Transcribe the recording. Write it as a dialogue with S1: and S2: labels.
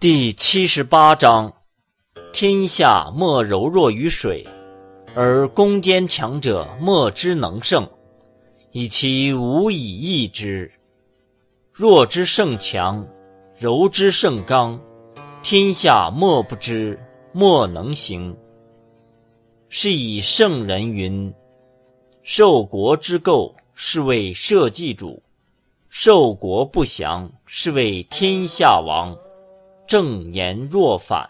S1: 第七十八章：天下莫柔弱于水，而攻坚强者莫之能胜，以其无以易之。弱之胜强，柔之胜刚，天下莫不知，莫能行。是以圣人云：“受国之构，是谓社稷主；受国不祥，是谓天下王。”正言若反。